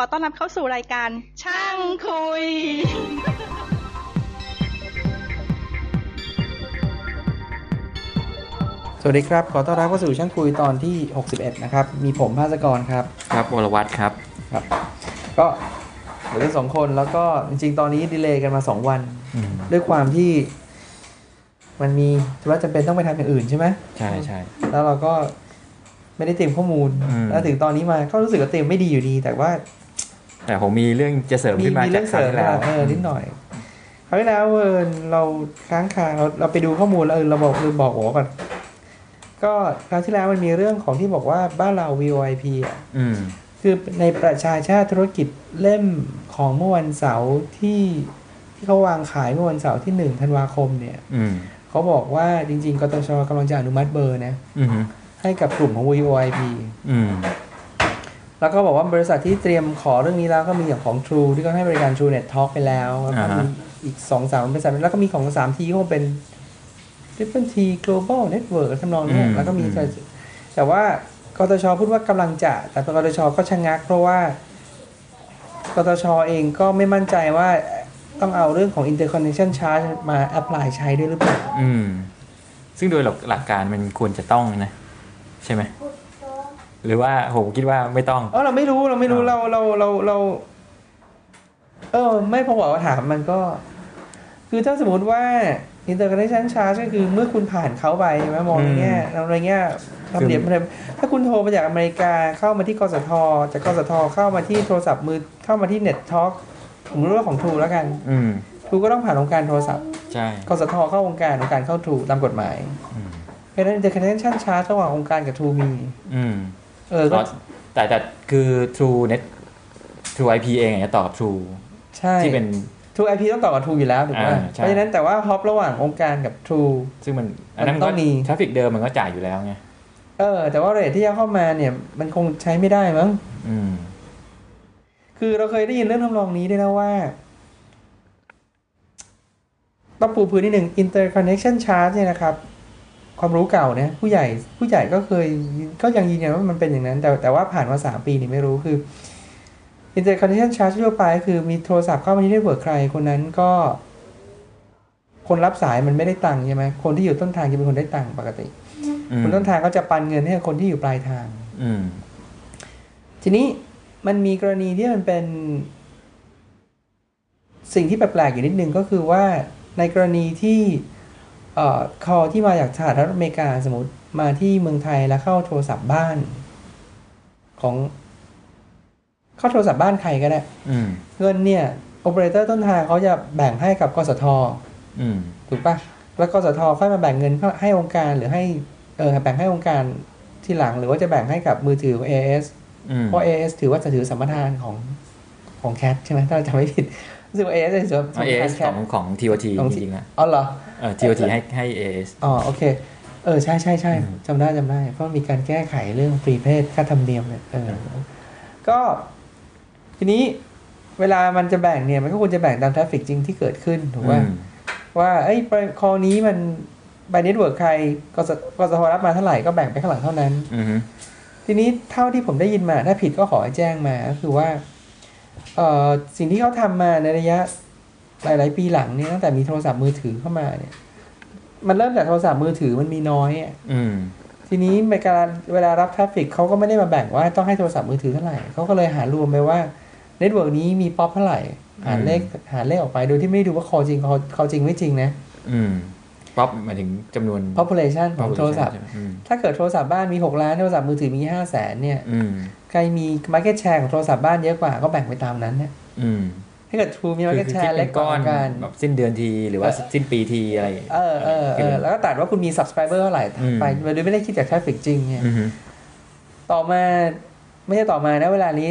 อต้อนรับเข้าสู่รายการ ช่างคุย สวัสดีครับ ขอต้อนรับเข้าสู่ช่างคุยตอนที่ 61 นะครับ มีผมภาสกรครับ ครับวรวัตรครับครับ ก็เหลือสองคนแล้วก็จริง ๆ ตอนนี้ดีเลย์กันมา2วันอืมด้วยความที่มันมีธุระจำเป็นต้องไปทำอย่างอื่นใช่ไหมใช่ใช่แล้วเราก็ไม่ได้เตรียมข้อมูลอืมแล้วถึงตอนนี้มาก็รู้สึกว่าเตรียมไม่ดีอยู่ดี แต่ว่า แต่ผมมีเรื่องจะเสริมมีขึ้นมามีจาเรื่กองคราวเสริมที่แล้วมาเออนิดหน่อยคราวที่แล้วเออเราค้างคาเราเราไปดูข้อมูลแล้วเออเราบอกลืมบอกโอ้ก่อนก็คราวที่แล้วมันมีเรื่องของที่บอกว่าบ้านเรา VOIP อะอืมคือในประชาชาติธุรกิจเล่มของเมื่อวันเสาร์ที่ที่เขาวางขายเมื่อวันเสาร์ที่หนึ่งธันวาคมเนี่ยอืมเขาบอกว่าจริง ๆกตชกำลังจะอนุมัติเบอร์นะอืมให้กับกลุ่มของ VOIP อืม แล้วก็บอกว่าบริษัทที่เตรียมขอเรื่องนี้แล้วก็มีอย่างของ True ที่เขาให้บริการ True Net Talk ไปแล้วแล้วก็อ่าฮะมีอีกสองสามบริษัทแล้วก็มีของสามทีก็เป็น Triple T Global Network ทำนองเนี้ยแล้วก็มีแต่แต่ว่ากตชพูดว่ากำลังจะ แต่กตชก็ชะงัก เพราะว่ากตชเองก็ไม่มั่นใจว่าต้องเอาเรื่องของ interconnection charge มา apply ใช้ด้วยหรือเปล่า อืม ซึ่งโดยหลักหลักการมันควรจะต้องนะ ใช่ไหม หรือว่าผมคิดว่าไม่ต้องเออเราไม่รู้เราไม่รู้เราเราเราเรา เออ ไม่พอบอกว่าถามมันก็ คือถ้าสมมติว่า interconnection charge ก็คือเมื่อคุณผ่านเขาไปใช่ไหมมองในแง่เราในแง่ทำเนียบเลยถ้าคุณโทรมาจากอเมริกาเข้ามาที่กสทจากกสทเข้ามาที่โทรศัพท์มือเข้ามาที่ network ผมรู้ว่าของ True แล้วกัน อืม True ก็ต้องผ่านองค์การโทรศัพท์ใช่กสทเข้าองค์การองค์การเข้า True ตามกฎหมายอืมเพราะฉะนั้น interconnection charge ระหว่างองค์การกับ True มี อืม เออก็แต่แต่คือ True Net True IP เองอะจะต่อกับ True ใช่ที่เป็น True IP ต้องต่อกับ True อยู่แล้วถูกไหมอ่าใช่เพราะฉะนั้นแต่ว่า hop ระหว่างองค์การกับ True ซึ่งมันอันนั้นมันต้องมี traffic เดิมมันก็จ่ายอยู่แล้วไงเออ แต่ว่า rate ที่จะเข้ามาเนี่ย มันคงใช้ไม่ได้มั้งอืม คือเราเคยได้ยินเรื่องทำนองนี้ด้วยนะว่าต้องปูพื้นนิดหนึ่ง interconnection charge เนี่ยนะครับ ความรู้เก่าเนี่ยผู้ใหญ่ผู้ใหญ่ก็เคยก็ยังยืนยันว่ามันเป็นอย่างนั้น แต่แต่ว่าผ่านมาสามปีนี่ไม่รู้คือ interconnection charge ทั่วไปคือมีโทรศัพท์เข้ามาที่ network ใครคนนั้นก็ คนรับสายมันไม่ได้ตังค์ใช่ไหมคนที่อยู่ต้นทางจะเป็นคนได้ตังค์ปกติอืมคนต้นทางก็จะปันเงินให้กับคนที่อยู่ปลายทาง อืมทีนี้มันมีกรณีที่มันเป็น สิ่งที่แปลกๆอยู่นิดนึงก็คือว่าในกรณีที่ เอ่อ call ที่มาจากสหรัฐอเมริกาสมมติมาที่เมืองไทยแล้วเข้าโทรศัพท์บ้าน ของ เข้าโทรศัพท์บ้านใครก็ได้อืมเงินเนี่ยโอเปอเรเตอร์ต้นทางเขาจะแบ่งให้กับกสทอืมถูกปะแล้วกสทค่อยมาแบ่งเงินให้องค์การหรือให้เออแบ่งให้องค์การที่หลังหรือว่าจะแบ่งให้กับมือถือของ AS อืมเพราะ AS ถือว่าจะถือสัมปทานของของแคทใช่ไหมถ้าเราจำไม่ผิด รู้สึกว่า AS จะถือว่าสัมเอปทาเอนสแคขทองของ TOT ของจริงๆอะอ๋อเหรอเออ TOT ให้ให้ AS อ๋อโอเค เออ ใช่ใช่ใช่อืมจำได้จำได้ เพราะมีการแก้ไขเรื่องฟรีเพจค่าธรรมเนียมเนี่ยเออก็ทีนี้เวลามันจะแบ่งเนี่ย มันก็ควรจะแบ่งตาม traffic จริงที่เกิดขึ้นถูกป่ะอืมว่าไอ้ call นี้มันไป network ใครก็สก็สทรับมาเท่าไหร่ก็แบ่งไปข้างหลังเท่านั้นอืมทีนี้เท่าที่ผมได้ยินมาถ้าผิดก็ขอให้แจ้งมาก็คือว่าเอ่อ สิ่งที่เขาทำมาในระยะหลาย ๆ ปีหลังเนี่ยตั้งแต่มีโทรศัพท์มือถือเข้ามาเนี่ย มันเริ่มจากโทรศัพท์มือถือมันมีน้อยอะอืมทีนี้ในการเวลารับ traffic เขาก็ไม่ได้มาแบ่งว่าต้องให้โทรศัพท์มือถือเท่าไหร่เขาก็เลยหารวมไปว่า network นี้มีป๊อปเท่าไหร่หารเลขหารเลขออกไปโดยที่ไม่ได้ดูว่าคอจริงคอคอจริงไม่จริงนะ อืมป๊อปหมายถึงจำนวน population ของโทรศัพท์ใช่ไหมอืมถ้าเกิดโทรศัพท์บ้านมี6ล้านโทรศัพท์มือถือมี5 0 0แสนเนี่ยอืม ใครมี market share ของโทรศัพท์บ้านเยอะกว่าก็แบ่งไปตามนั้นเนี่ยอืมถ้าเกิด True มีคือ market คือ share คิดเล็เป็กนกก้อว่านกันแบบสิ้นเดือนทีหรือว่าสิ้นปีทีอะไร เออเออเออแล้วก็ตัดว่าคุณมี subscriber เท่าไหร่อืมไปโดยไม่ได้คิดจาก traffic จริงเนี่ยอืมต่อมาไม่ใช่ต่อมานะเวลานี้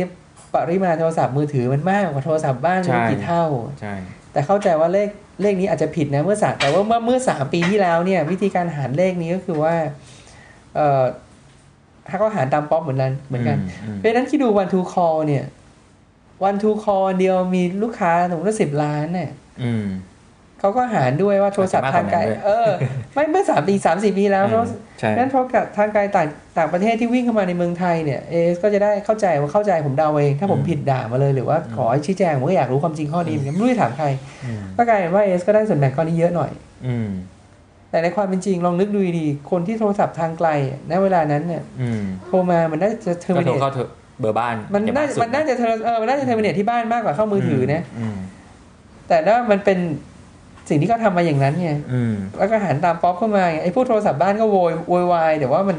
ปริมาณโทรศัพท์มือถือมันมากกว่าโทรศัพท์บ้านไม่รู้กี่เท่าใช่แต่เข้าใจว่าเลขเลขนี้อาจจะผิดนะเมื่อสามแต่ว่าเมื่อเมื่อสามปีที่แล้วเนี่ย วิธีการหารเลขนี้ก็คือว่า เอ่อ ถ้าก็หารตามป๊อปเหมือนกันเหมือนกันอืมเพราะฉะนั้นที่ดู one to call เนี่ย one to call เดียวมีลูกค้าสมมติว่าสิบล้านเนี่ยอืมเขาก็หารด้วยว่าโทรศัพท์ทางไกลอาจจะมากกว่านั้นด้วยเออ ไม่เมื่อสามปีสามสี่ปีแล้วเออใช่งั้นโทรศัพท์ทางไกลต่างต่างประเทศที่วิ่งเข้ามาในเมืองไทยเนี่ยเอสก็จะได้เข้าใจว่าเข้าใจผมเดาเอง ถ้าผมผิดด่ามาเลยหรือว่าขอให้ชี้แจงผมก็อยากรู้ความจริงข้อนี้เหมือนกันไม่รู้จะถามใครอืมก็กลายเป็นว่าเอสก็ได้ส่วนแบ่งก้อนนี้เยอะหน่อย อืม แต่ในความเป็นจริงลองนึกดูดีๆคนที่โทรศัพท์ทางไกลณเวลานั้นเนี่ยอืมโทรมามันน่าจะเทอร์ก็มิโทเนรตเข้าเถอะเบอร์บ้าน มันน่าอย่งสุดมันน่าจะ ter เออมันน่าจะ terminate ที่บ้านมากกว่าเข้ามือถือนะอืมแต่ถ้ามันเป็นสิ่งที่เขาทำมาอย่างนั้นไงอืมแล้วก็หารตามป๊อปเข้ามาไงไอ้พวกโทรศัพท์บ้านก็โวยโวยวายแต่ว่ามัน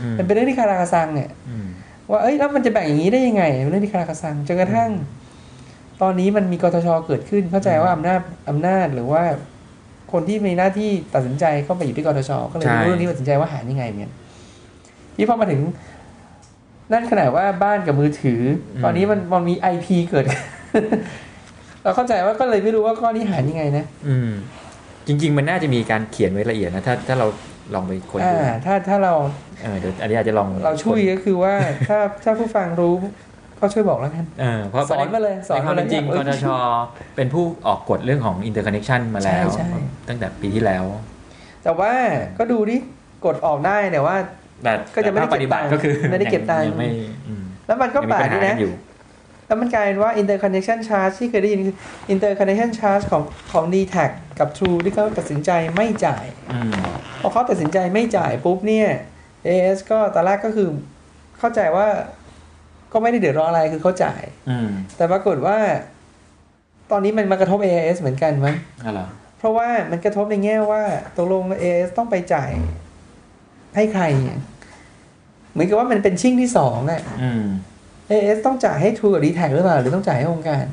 อืมมันเป็นเรื่องที่คาราคาซังเนี่ยอืมว่าเอ้ยแล้วมันจะแบ่งอย่างนี้ได้ยังไงเป็นเรื่องที่คาราคาซังจนกระทั่ง ตอนนี้มันมีกทชเกิดขึ้นเข้าใจว่าอำนาจอำนาจหรือว่า คนที่มีหน้าที่ตัดสินใจเข้าไปอยู่ที่กทชก็เลยรู้เรื่องนี้ตัดสินใจว่าหารยังไงเนี่ยที่พอมาถึง นั่นขนาดว่าบ้านกับมือถืออตอนนี้มันมันมีไอพีเกิด เราเข้าใจว่าก็เลยไม่รู้ว่าข้อนี้หารยังไงนะอืม จริง ๆ มันน่าจะมีการเขียนไว้ละเอียดนะถ้าถ้าเราลองไปค้นอ่าดูถ้าถ้าเราเออเดี๋ยวอันนี้อาจจะลองเราช่วยค้นก็คือว่า ถ้าถ้าผู้ฟังรู้ ก็ช่วยบอกแล้วกันเออเพราะสอนมาเลยสอนในความมาเลยเป็นจริงเออกทชเป็นผู้ออกกฎเรื่องของ interconnection มาแล้วใช่ใช่ตั้งแต่ปีที่แล้ว แต่ว่าก็ดูดิกดออกได้แต่ว่าแต่ก็จะไม่ได้แต่ภาคปฏิบัติก็คือไม่ได้เก็บตังค์ยังไม่อืมแล้วมันก็ยังแปมีลปักญด้หาวยนะอยู่แล้วมันกลายเป็นว่า interconnection charge ที่เคยได้ยินคือ interconnection charge ของของ d t a c กับ True ที่เขาตัดสินใจไม่จ่ายอืมพอเขาตัดสินใจไม่จ่ายปุ๊บเนี่ย AS ก็ตอนแรกก็คือเข้าใจว่า ก็ไม่ได้เดือดร้อนอะไรคือเขาจ่ายอืมแต่ปรากฏว่า ตอนนี้มันมากระทบ AIS เหมือนกันมั้งอะไรอเพราะว่ามันกระทบในแง่ว่าตกลง AIS ต้องไปจ่ายให้ใครเนี่ยเหมือนกับว่ามันเป็นชิ่งที่สองอะอืม AIS ต้องจ่ายให้ True กับ d t a c หรือเปล่า หรือต้องจ่ายให้องค์การ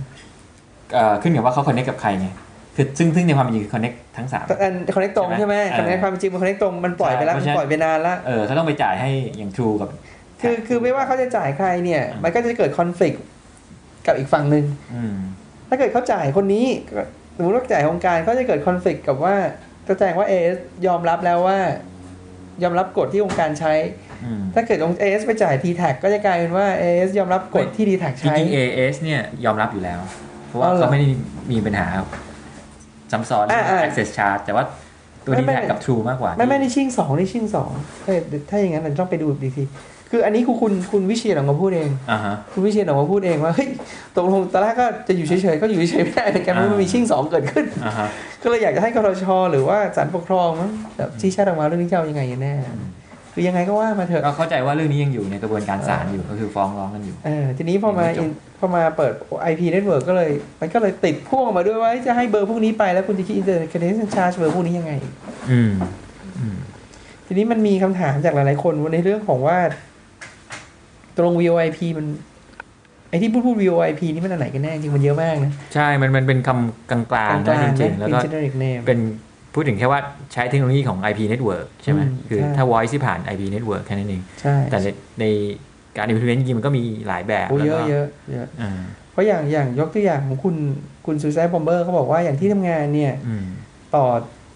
เอ่อขึ้นกับว่าเขา connect กับใครไงคือซึ่งซึ่งในความเป็นจริงคือ connect ทั้งสามอัน connect ตรงใช่ไหมใช่ไหมเออ connect ความจริงมัน connect ตรงมันปล่อยไปแล้วใช่มันเพราะฉะนั้นปล่อยไปนานละเออเขาต้องไปจ่ายให้อย่าง True กับ คือคือไม่ว่าเขาจะจ่ายใครเนี่ย มันก็จะเกิดคอน FLICT กับอีกฝั่งหนึ่งอืมถ้าเกิดเขาจ่ายคนนี้ก็สมมติว่าจ่ายองค์การก็จะเกิดคอน FLICT กับว่าจะแจ้งว่า AS ยอมรับแล้วว่า ยอมรับกฎที่องค์การใช้อืมถ้าเกิดองค์ AS ไปจ่าย t t a c ก็จะกลายเป็นว่า AS ยอมรับกฎที่ d t a c จใช้ริงๆ AS เนี่ยยอมรับอยู่แล้ว เพราะว่าอ๋อเหรอเขาไม่ได้มีปัญหาซ้ำซ้อนเรื่องอ่าๆ access charge แต่ว่าตัวไม่นี้ไม่แทกับ True มากกว่า ไม่ ไม่ได้ชิ่งสองนี่ชิ่งสองเอ้ยถ้าอย่างนั้นมันต้องไปดูดีที คืออันนี้คือคุณคุณวิเชียรออกมาพูดเองอ่าฮะคุณวิเชียรออกมาพูดเองว่าเฮ้ยตกลงตอนแรกก็จะอยู่เฉยๆก็อยู่เฉยๆไม่ได้เหมือนกันเพราะมันมีชิ่งสองเกิดขึ้นอ่าฮะก็เลยอยากจะให้กรชหรือว่าศาลปกครองมั้งแบบชี้ชัดออกมาเรื่องนี้จะเอายังไงกันแน่คือยังไงก็ว่ามาเถอะก็เข้าใจว่าเรื่องนี้ยังอยู่ในกระบวนการศาลอยู่ก็คือฟ้องร้องกันอยู่เออทีนี้พอมายังไม่จบ in- พอมาเปิด IP network ก็เลยมันก็เลยติดพ่วงออกมาด้วยว่าจะให้เบอร์พวกนี้ไปแล้วคุณจะคิด internet connection charge เบอร์พวกนี้ยังไง อืมอืมทีนี้มันมีคำถามจากหลายๆคนว่าในเรื่องของว่า ตรง VoIP มันไอที่พูดพูด VoIP นี่มันอันไหนกันแน่จริงมันเยอะมากนะใช่ มันมันเป็นคำกลางกลางๆๆนะจนะริงๆแล้วเป็นก็ generic name เป็นพูดถึงแค่ว่าใช้เทคโนโลยีของ IP network ใช่ไหมอืมคือใช่ถ้า voice ที่ผ่าน IP network แค่นั้นเองใช่แต่ในในการ implement จริงๆมันก็มีหลายแบบโอ้แล้วเยก็อะเยอะเยอะอ่าเพราะอย่างอย่างยกตัวอย่างของคุณคุณซูซายบอมเบอร์เขาบอกว่าอย่างที่ทำงานเนี่ยอืมต่อ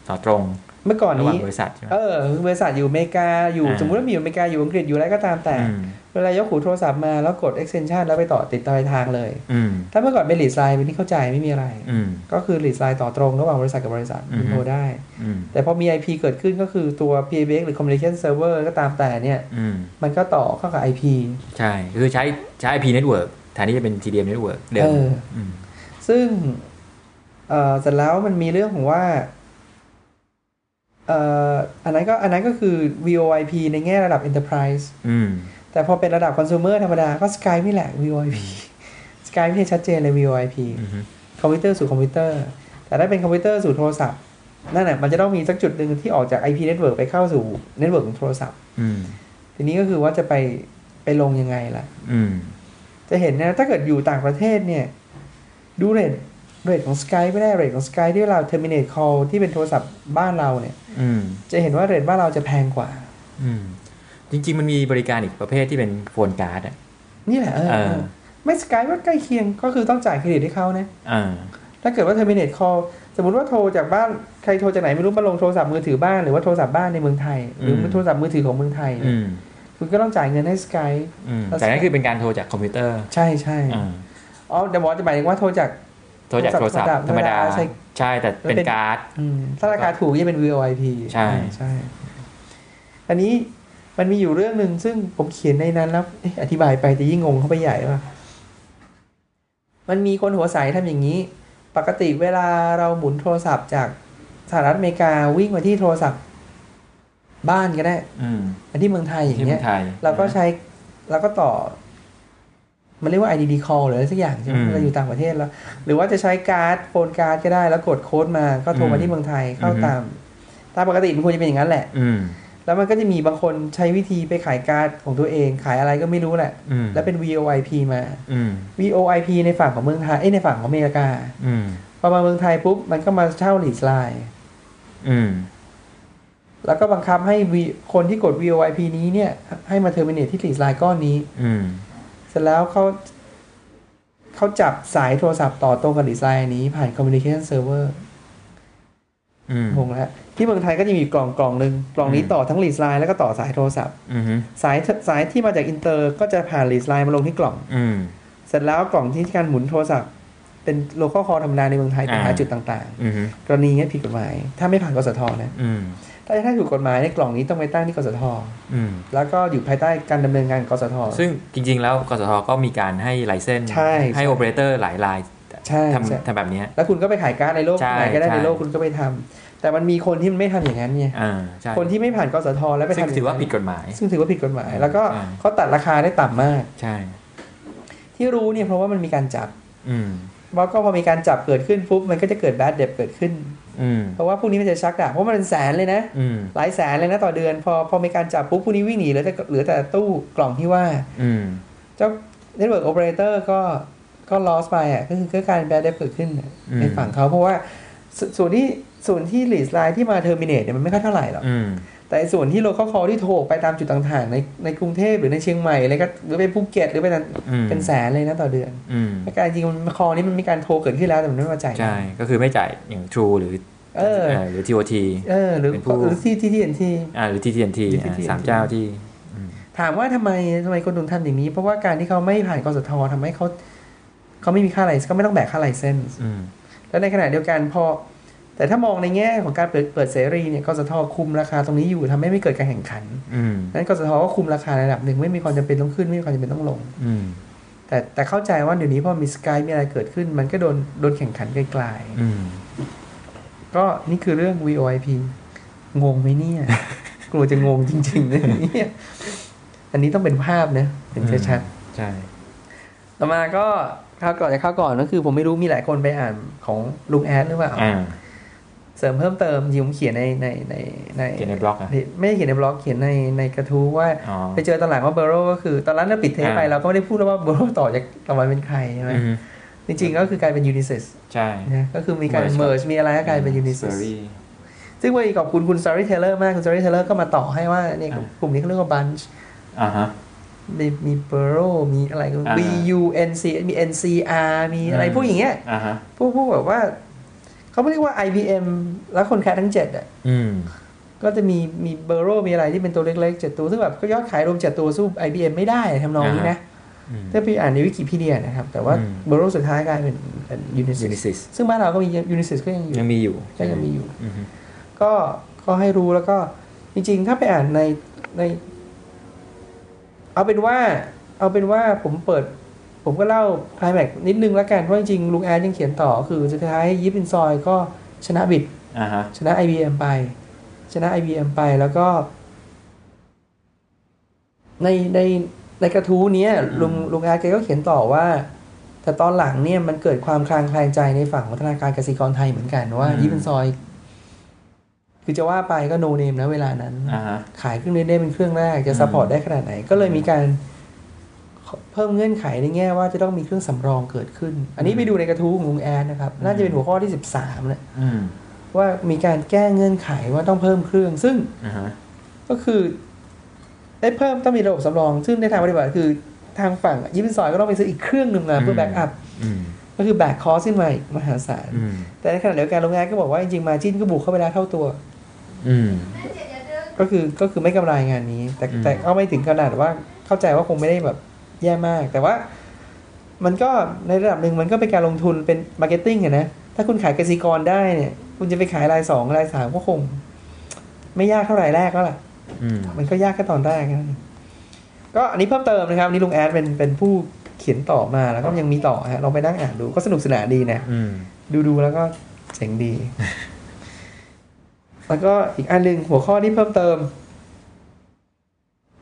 ต่อตรงเมื่อก่อนระหว่างนี้บริษัทใช่ไหมเออบริษัทอยู่อเมริกาอยู่อ่าสมมติว่ามีอยู่อเมริกาอยู่อังกฤษอยู่อะไรก็ตามแต่อืม เวลายกหูโทรศัพท์มาแล้วกด extension แล้วไปต่อติดปลายทางเลยอืมถ้าเมื่อก่อนเป็น lead line เป็นที่เข้าใจไม่มีอะไรอืมก็คือ lead line ต่อตรงระหว่างบริษัทกับบริษัทอือฮึคุณโทรได้อืมแต่พอมี IP เกิดขึ้นก็คือตัว PBX หรือ communication server ก็ตามแต่เนี่ยอืมมันก็ต่อเข้ากับ IP ใช่คือใช้ใช้ IP network แทนที่จะเป็น TDM network เดิมอืมซึ่งเอ่อเสร็จแล้วมันมีเรื่องของว่าเอ่ออันนั้นก็อันนั้นก็คือ VoIP ในแง่ระดับ enterprise อืม แต่พอเป็นระดับ consumer ธรรมดา ก็ Skype นี่แหละ VoIP Skype นี่ชัดเจนเลย VoIP อืมคอมพิวเตอร์สู่คอมพิวเตอร์ แต่ถ้าเป็นคอมพิวเตอร์สู่โทรศัพท์ นั่นแหละมันจะต้องมีสักจุดหนึ่งที่ออกจาก IP network ไปเข้าสู่ network ของโทรศัพท์อืมทีนี้ก็คือว่าจะไปไปลงยังไงล่ะอืมจะเห็นนะถ้าเกิดอยู่ต่างประเทศเนี่ย ดู rate rate ของ Skype ไม่ได้ rate ของ Skype ที่เรา terminate call ที่เป็นโทรศัพท์บ้านเราเนี่ยอืมจะเห็นว่า rate บ้านเราจะแพงกว่าอืม จริง ๆ มันมีบริการอีกประเภทที่เป็น phone card อะนี่แหละเออเออเออไม่ Skype ว่าใกล้เคียงก็คือต้องจ่ายเครดิตให้เขานะอ่าถ้าเกิดว่า terminate call สมมติว่าโทรจากบ้านใครโทรจากไหนไม่รู้มาลงโทรศัพท์มือถือบ้านหรือว่าโทรศัพท์บ้านในเมืองไทย หรืออืมโทรศัพท์มือถือของเมืองไทยเนี่อืมคุณก็ต้องจ่ายเงินให้ Skype อืมแล้วแต่นั่นคือเป็นการโทรจากคอมพิวเตอร์ ใช่ใช่อ่าอ๋อแต่บอกว่าจะหมายถึงว่าโทรจากโทรจากโทรศัพท์ธรรมดาใช้ใช่แต่เป็นมันเป็นการ์ดอืมถ้าราคาถูกจะเป็น VOIP ใช่ใช่ อันนี้ มันมีอยู่เรื่องหนึ่งซึ่งผมเขียนในนั้นแล้วเอ๊ะอธิบายไปจะยิ่งงงเข้าไปใหญ่ว่ามันมีคนหัวใสทำอย่างนี้ ปกติเวลาเราหมุนโทรศัพท์จากสหรัฐอเมริกาวิ่งมาที่โทรศัพท์ บ้านก็ได้ อืมมาที่เมืองไทยที่เมืองไทยอย่างเงี้ยเราก็ใช้เราก็ต่อ มันเรียกว่า IDD call หรืออะไรสักอย่างใช่ไหมอืมเราอยู่ต่างประเทศแล้ว หรือว่าจะใช้การ์ด phone card ก็ได้ แล้วกดโค้ดมาก็โทรมาอืมที่เมืองไทยเข้าอือฮึตามตามปกติมันควรจะเป็นอย่างนั้นแหละ อืม แล้วมันก็จะมีบางคนใช้วิธีไปขายการ์ดของตัวเองขายอะไรก็ไม่รู้แหละอืมแล้วเป็น VOIP มาอืม VOIP ในฝั่งของเมืองไทยเอ้ยในฝั่งของอเมริกาอืมพอมาเมืองไทยปุ๊บ มันก็มาเช่า leased line อืมแล้วก็บังคับให้ V คนที่กด VOIP นี้เนี่ย ให้มา terminate ที่ leased line ก้อนนี้อืมเสร็จแล้วเขาเขาจับสายโทรศัพท์ต่อตรงกับ leased line อันนี้ผ่าน communication server อืมงงแล้ว ที่เมืองไทยก็จะมีกล่องกล่องหนึ่งกล่องนี้อืมต่อทั้ง leased line แล้วก็ต่อสายโทรศัพท์อืมสายสายที่มาจากอินเตอร์ก็จะผ่าน leased line มาลงที่กล่องอืมเสร็จแล้วกล่องที่การหมุนโทรศัพท์ เป็น local call ธรรมดาในเมืองไทยไปอ่าหาจุดต่างอืมๆกรณีนี้ผิดกฎหมาย ถ้าไม่ผ่านกสทนะอืมถ้าถ้าถูกกฎหมายในกล่องนี้ต้องไปตั้งที่กสทอืมแล้วก็อยู่ภายใต้การดำเนินงานกสท ซึ่งจริง ๆ แล้วกสทก็มีการให้ license ใช่ให้ใช่โอเปอเรเตอร์หลายรายใช่ใช่ทำทำแบบเนี้ยแล้วคุณก็ไปขายการ์ดในโลกใช่ไหนก็ได้ใช่ในโลกคุณก็ไปทำ แต่มันมีคนที่มันไม่ทำอย่างนั้นไงอ่าใช่คนที่ไม่ผ่านกสทแล้วไปซึ่งทำถือว่าผิดกฎหมาย ซึ่งถือว่าผิดกฎหมาย แล้วก็ใช่เขาตัดราคาได้ต่ำมากใช่ ที่รู้เนี่ยเพราะว่ามันมีการจับ อืมแล้วก็พอมีการจับเกิดขึ้นปุ๊บมันก็จะเกิดแบดเดบเกิดขึ้นอืมเพราะว่าพวกนี้มันจะชักดาบเพราะมันเป็นแสนเลยนะอืมหลายแสนเลยนะต่อเดือน พอพอมีการจับปุ๊บพวกนี้วิ่งหนีเหลือแต่เหลือแต่ตู้กล่องที่ว่า อืมเจ้า Network Operator ก็ก็ loss ไปอะก็คือก็การแบดเดบเกิดขึ้นน่ะอืมในฝั่งเขาเพราะว่า สส่วนที่ส่วนที่ lease line ที่มา terminate เนี่ยมันไม่ค่อยเท่าไหร่หรอกอืมแต่ไอ้ส่วนที่ local call ที่โทรออกไปตามจุดต่างๆ ในในกรุงเทพหรือในเชียงใหม่อะไรก็หรือไปภูเก็ตหรือไปนั่นอืมเป็นแสนเลยนะต่อเดือนอืมแต่การจริงๆมันคอนี้มันมีการโทรเกิดขึ้นแล้วแต่มันไม่มาจ่ายใช่ก็คือไม่จ่ายอย่าง True หรือเออเอ่อหรือ TOT เออหรือเป็นผู้หรือที่ที่ที่ที่อ่าหรือ TTNT หรืออ่า TTNT สามเจ้าที่ ถามว่าทำไมทำไมคนถึงทำอย่างนี้ เพราะว่าการที่เขาไม่ผ่านกสททำให้เขาเขาไม่มีค่าไลเซนส์ก็ไม่ต้องแบกค่าไลเซนส์อืม แล้วในขณะเดียวกันพอ แต่ถ้ามองในแง่ของการเปิดเปิดเสรีเนี่ยกสทคุมราคาตรงนี้อยู่ทำให้ไม่เกิดการแข่งขันอืมนั้นกสทก็คุมราคาในระดับหนึ่งไม่มีความจำเป็นต้องขึ้นไม่มีความจำเป็นต้องลง อืมแต่แต่เข้าใจว่าเดี๋ยวนี้พอมีสกายมีอะไรเกิดขึ้น มันก็โดนโดนแข่งขันไกลอืมๆก็นี่คือเรื่อง VOIP งงไหมเนี่ยกลัวจะงงจริงๆนะเนี่ยอันนี้ต้องเป็นภาพนะเป็นชัดๆใช่ ต่อมาก็ คราวก่อนจะคราวก่อนก็คือผมไม่รู้มีหลายคนไปอ่านของลุงแอดหรือเปล่าอ่าเสริมเพิ่มเติมจริงผมเขียนในในในในเขียนในบล็อกอะไม่ได้เขียนในบล็อกเขียนในในกระทู้ว่าอ๋อไปเจอตอนหลังว่า Burroughs ก็คือ ตอนนั้นเราปิดเทปไปอ่าเราก็ไม่ได้พูดแล้วว่า Burroughs ต่อจากตะวันเป็นใครใช่ไหมอืมจริงๆก็คือกลายเป็น Unisys ใช่นะก็คือมีการ Merge เมิร์มีอะไรก็กลายเป็น Unisys Story ซึ่งวันนี้ขอบคุณคุณซาริเทเลอร์มากคุณซาริเทเลอร์ก็มาต่อให้ว่าเนี่ยอ่ากลุ่มนี้เขาเรียกว่า BUNCH อ่าฮะ มีมี Burroughs มีอะไรก็อ่า B U N C มี N C R มีอะไรอืมพวกอย่างเงี้ยอ่าฮะพวกพวกแบบว่า เขาไม่เรียกว่า IBM แล้วคนแคระทั้งเจ็ดอะอืมก็จะมีมี Burroughs มีอะไรที่เป็นตัวเล็กๆเจ็ดตัว ซึ่งแบบก็ยอดขายรวมเจ็ดตัวสู้ IBM ไม่ได้ทำนองนี้นะอืมถ้าไปอ่านในวิกิพีเดียนะครับ แต่ว่าอืม Burroughs สุดท้ายกลายเป็นยูนิ Unisys ซิสซึ่งบ้านเราก็มี Unisys ก็ยังอยู่ยังมีอยู่ก็ยังมีอยู่อืมก็ก็ให้รู้แล้วก็จริง ๆ ถ้าไปอ่านในใน เอาเป็นว่า เอาเป็นว่าผมเปิด ผมก็เล่าคลายแม็กนิดนึงแล้วกัน เพราะจริงๆลุงแอนยังเขียนต่อ คือสุดท้ายยิปอินซอยก็ชนะ bid อ่าฮะชนะ IBM ไป ชนะ IBM ไปแล้วก็ ในในในกระทู้เนี้ยลุงลุงอาร์ตแกก็เขียนต่อว่า แต่ตอนหลังเนี่ยมันเกิดความคลางแคลงใจในฝั่งของธนาคารกสิกรไทยเหมือนกันว่าอืมยิปอินซอย คือจะว่าไปก็ no name นะเวลานั้นอ่าฮะขายเครื่องเล่นได้เป็นเครื่องแรกจะอืม support ได้ขนาดไหน ก็เลยมีการเพิ่มเงื่อนไขในแง่ว่าจะต้องมีเครื่องสำรองเกิดขึ้น อันนี้ไปดูในกระทู้ของลุงแอนนะครับ น่าจะเป็นหัวข้อที่สิบสามนะอืมว่ามีการแก้เงื่อนไขว่าต้องเพิ่มเครื่อง ซึ่งอ่าฮะก็คือ ได้เพิ่มต้องมีระบบสำรอง ซึ่งในทางปฏิบัติคือทางฝั่งยิปอินซอยก็ต้องไปซื้ออีกเครื่องหนึ่งมาเพื่อ backup อืมก็คือแบก cost ขึ้นมาอีกมหาศาลอืมแต่ในขณะเดียวกันลุงแอนก็บอกว่าจริงๆ margin ก็บวกเข้าไปแล้วเท่าตัว อืม ก็คือก็คือไม่กำไรงานนี้ แต่อืมแต่ก็ไม่ถึงขนาดว่าเข้าใจว่าคงไม่ได้แบบแย่มาก แต่ว่า มันก็ในระดับหนึ่งมันก็เป็นการลงทุนเป็น marketing อะนะถ้าคุณขายกสิกรได้เนี่ย คุณจะไปขายรายสองรายสามก็คง ไม่ยากเท่ารายแรกก็ล่ะอืมมันก็ยากแค่ตอนแรกนะก็อันนี้เพิ่มเติมนะครับอันนี่ลุงแอดเป็นเป็นผู้เขียนต่อมาแล้วก็ยังมีต่อฮะลองไปนั่งอ่านดูก็สนุกสนานดีนะอืมดูดูแล้วก็เจ๋งดี แล้วก็อีกอันหนึ่งหัวข้อที่เพิ่มเติม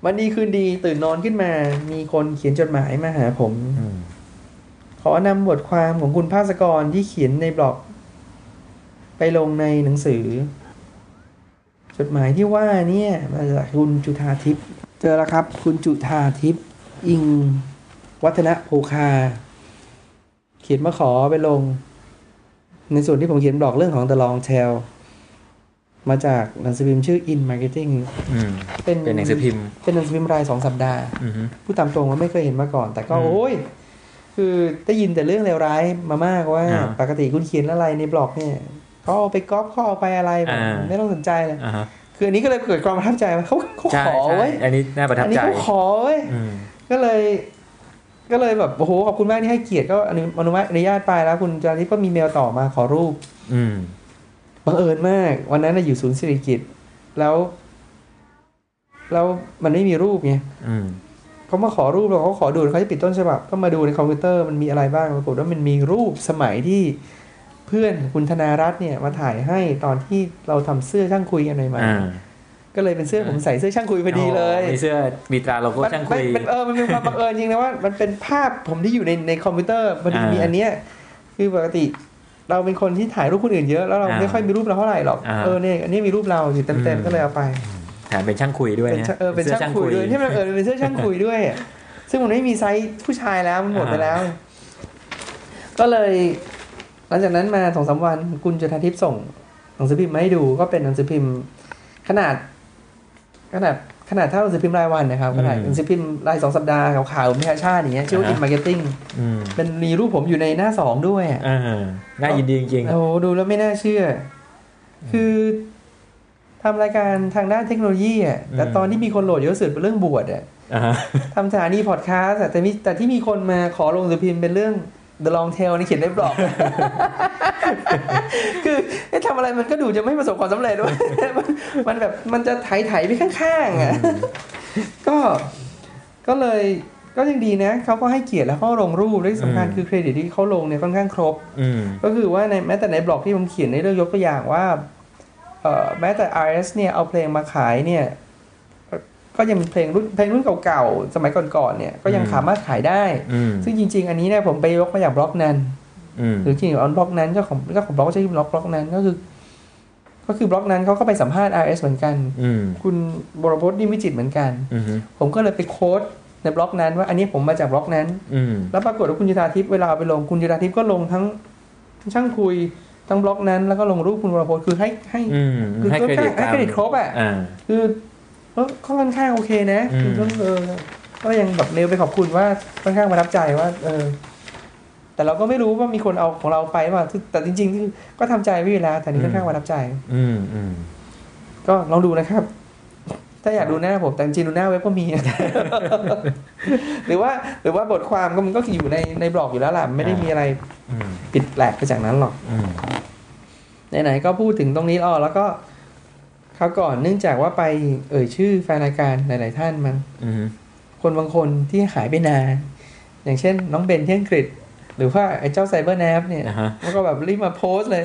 วันดีคืนดีตื่นนอนขึ้นมา มีคนเขียนจดหมายมาหาผมอมขอนำบทความของคุณภาสกรที่เขียนในบล็อก ไปลงในหนังสือ จดหมายที่ว่าเนี่ยมาจากคุณจุธาทิพย์เจอแล้วครับ คุณจุธาทิพย์อิง วัฒนโภคา เขียนมาขอไปลง ในส่วนที่ผมเขียนบล็อกเรื่องของ The Long Tail มาจากหนังสือพิมพ์ชื่อ In Marketing อืมเป็นเป็นหนังสือพิมพ์เป็นหนังสือพิมพ์รายสองสัปดาห์อืมพูดตามตรงว่าไม่เคยเห็นมาก่อน แต่ก็อืมโอ้ย คือได้ยินแต่เรื่องเลวร้ายมามากว่าอ่า ปกติคุณเขียนอะไรในบล็อกเนี่ยเขาเอาไปก๊อปเขาเอาไปอะไรแบบอ่าไม่ต้องสนใจเลยอ่าฮะคืออันนี้ก็เลยเกิดความประทับใจว่าเขาเขาใช่ขอใช่เว้ยอันนี้น่าประทับอันนี้ใจเขาขอเว้ยอืมก็เลย ก็เลยแบบโอ้โหขอบคุณมากที่ให้เกียรติก็อนุอนุมัติอนุญาตไปแล้ว คุณจาริสก็มีเมลต่อมาขอรูป อืม บังเอิญมาก วันนั้นน่ะอยู่ศูนย์สิริกิติ์แล้ว แล้วมันไม่มีรูปไงอืมเขามาขอรูปเราเขาขอดูเขาจะปิดต้นฉบับก็มาดูในคอมพิวเตอร์มันมีอะไรบ้างปรากฏว่ามันมีรูปสมัยที่เพื่อนคุณธนารัตน์เนี่ยมาถ่ายให้ตอนที่เราทำเสื้อช่างคุยกันใหม่อ่าๆก็เลยเป็นเสื้อผมใส่เสื้อช่างคุยพอดีเลยมีเสื้อมีตราโลโก้มันช่างคุยมันมันเออมันเป็นความบังเอิญจริงนะว่า มันเป็นภาพผมที่อยู่ในในคอมพิวเตอร์พอดีอ่ามีมีอันเนี้ยคือปกติ เราเป็นคนที่ถ่ายรูปคนอื่นเยอะแล้วเราอ่าไม่ค่อยมีรูปเราเท่าไหร่หรอกอ่าเออเนี่ยอันนี้มีรูปเราอยู่เต็มอืมๆก็เลยเอาไปแถมเป็นช่างคุยด้วยเป็นนะช่างเออเป็นช่างคุยด้วยที่มันเออเป็นเสื้อช่างคุยด้วยอะซึ่งมันไม่มีไซส์ผู้ชายแล้วมันหมดไปแล้ว ก็เลย หลังจากนั้นมาสองสามวันคุณจุธาทิพย์ส่งหนังสือพิมพ์มาให้ดูก็เป็นหนังสือพิมพ์ ขนาดขนาด ขนาดเท่าหนังสือพิมพ์รายวันนะครับขนาดหนังสือพิมพ์รายสองสัปดาห์ขาวๆไม่ใช่ชาติอย่างเงี้ยชื่อว่า In Marketing อืมเป็นมีรูปผมอยู่ในหน้าสองด้วยอะอ่าน่ายินดีจริงโอ้โหดูแล้วไม่น่าเชื่อ คือทำรายการทางด้านเทคโนโลยีอะแต่ตอนที่มีคนโหลดเยอะสุดเป็นเรื่องบวชอะๆอ่าฮะทำสถานีพอดแคสต์อะแต่มีแต่ที่มีคนมาขอลงสือพิมพ์เป็นเรื่อง The Long Tail นี่เขียนในบล็อก คือไอ้ทำอะไรมันก็ดูจะไม่ประสบความสำเร็จด้วยมันมันแบบมันจะไถไถๆไปข้างๆอะก็ก็เลยก็ยังดีนะเขาก็ให้เกียรติแล้วเขาก็ลงรูปและที่สำคัญคือเครดิตที่เขาลงเนี่ยค่อนข้างครบอืมก็คือว่าในแม้แต่ในบล็อกที่ผมเขียนในเรื่องยกตัวอย่างว่าเอ่อแม้แต่ RS เนี่ยเอาเพลงมาขายเนี่ยเอ่อ ก็ยังเป็นเพลงรุ่นเพลงรุ่นเก่าๆ สมัยก่อนๆเนี่ยก็ยังอืมสามารถขายได้อืมซึ่งจริง ๆ อันนี้เนี่ยผมไปยกมาจากบล็อกนั้นอืมหรือจริงๆเอาบล็อกนั้นเจ้าของเจ้าของบล็อกก็ใช้บล็อกบล็อกนั้นก็คือ ก็คือบล็อกนั้นเขาก็ไปสัมภาษณ์ RS เหมือนกันอืมคุณบรพจน์นิมิจิตรเหมือนกันอืมผมก็เลยไป quote ในบล็อกนั้นว่าอันนี้ผมมาจากบล็อกนั้นอืมแล้วปรากฏว่าคุณจุธาทิพย์เวลาเอาไปลงคุณจุธาทิพย์ก็ลงทั้งช่างคุยทั้งบล็อกนั้นแล้วก็ลงรูปคุณวรพจน์คือให้ให้อืมคือให้เครดิตให้เครดิตครบอะอ่าคือ ก็ค่อนข้างโอเคนะอืมคือก็เออก็ยังแบบเมลไปขอบคุณว่าค่อนข้างประทับใจว่า เออ แต่เราก็ไม่รู้ว่ามีคนเอาของเราไปว่าแต่จริงๆคือก็ทำใจไว้อยู่แล้วแต่นี่ค่อนข้างประทับใจ อืมอืมก็ลองดูนะครับ ถ้าอยากดูหน้าผมแต่จริงๆดูหน้าเว็บก็มี หรือว่า หรือว่าบทความก็มันก็อยู่ในในบล็อกอยู่แล้วล่ะไม่ได้มีอะไรอืมผิดแปลกไปจากนั้นหรอกอืมไหนๆก็พูดถึงตรงนี้อ๋อแล้วก็ คราวก่อนเนื่องจากว่าไปเอ่ยชื่อแฟนรายการหลาย ๆ ท่านมันอืมคนบางคนที่หายไปนาน อย่างเช่น น้องเบนเที่ยงกฤษ หรือว่าไอ้เจ้าไซเบอร์แนฟเนี่ยนะฮะมันก็แบบรีบมาโพสต์เลย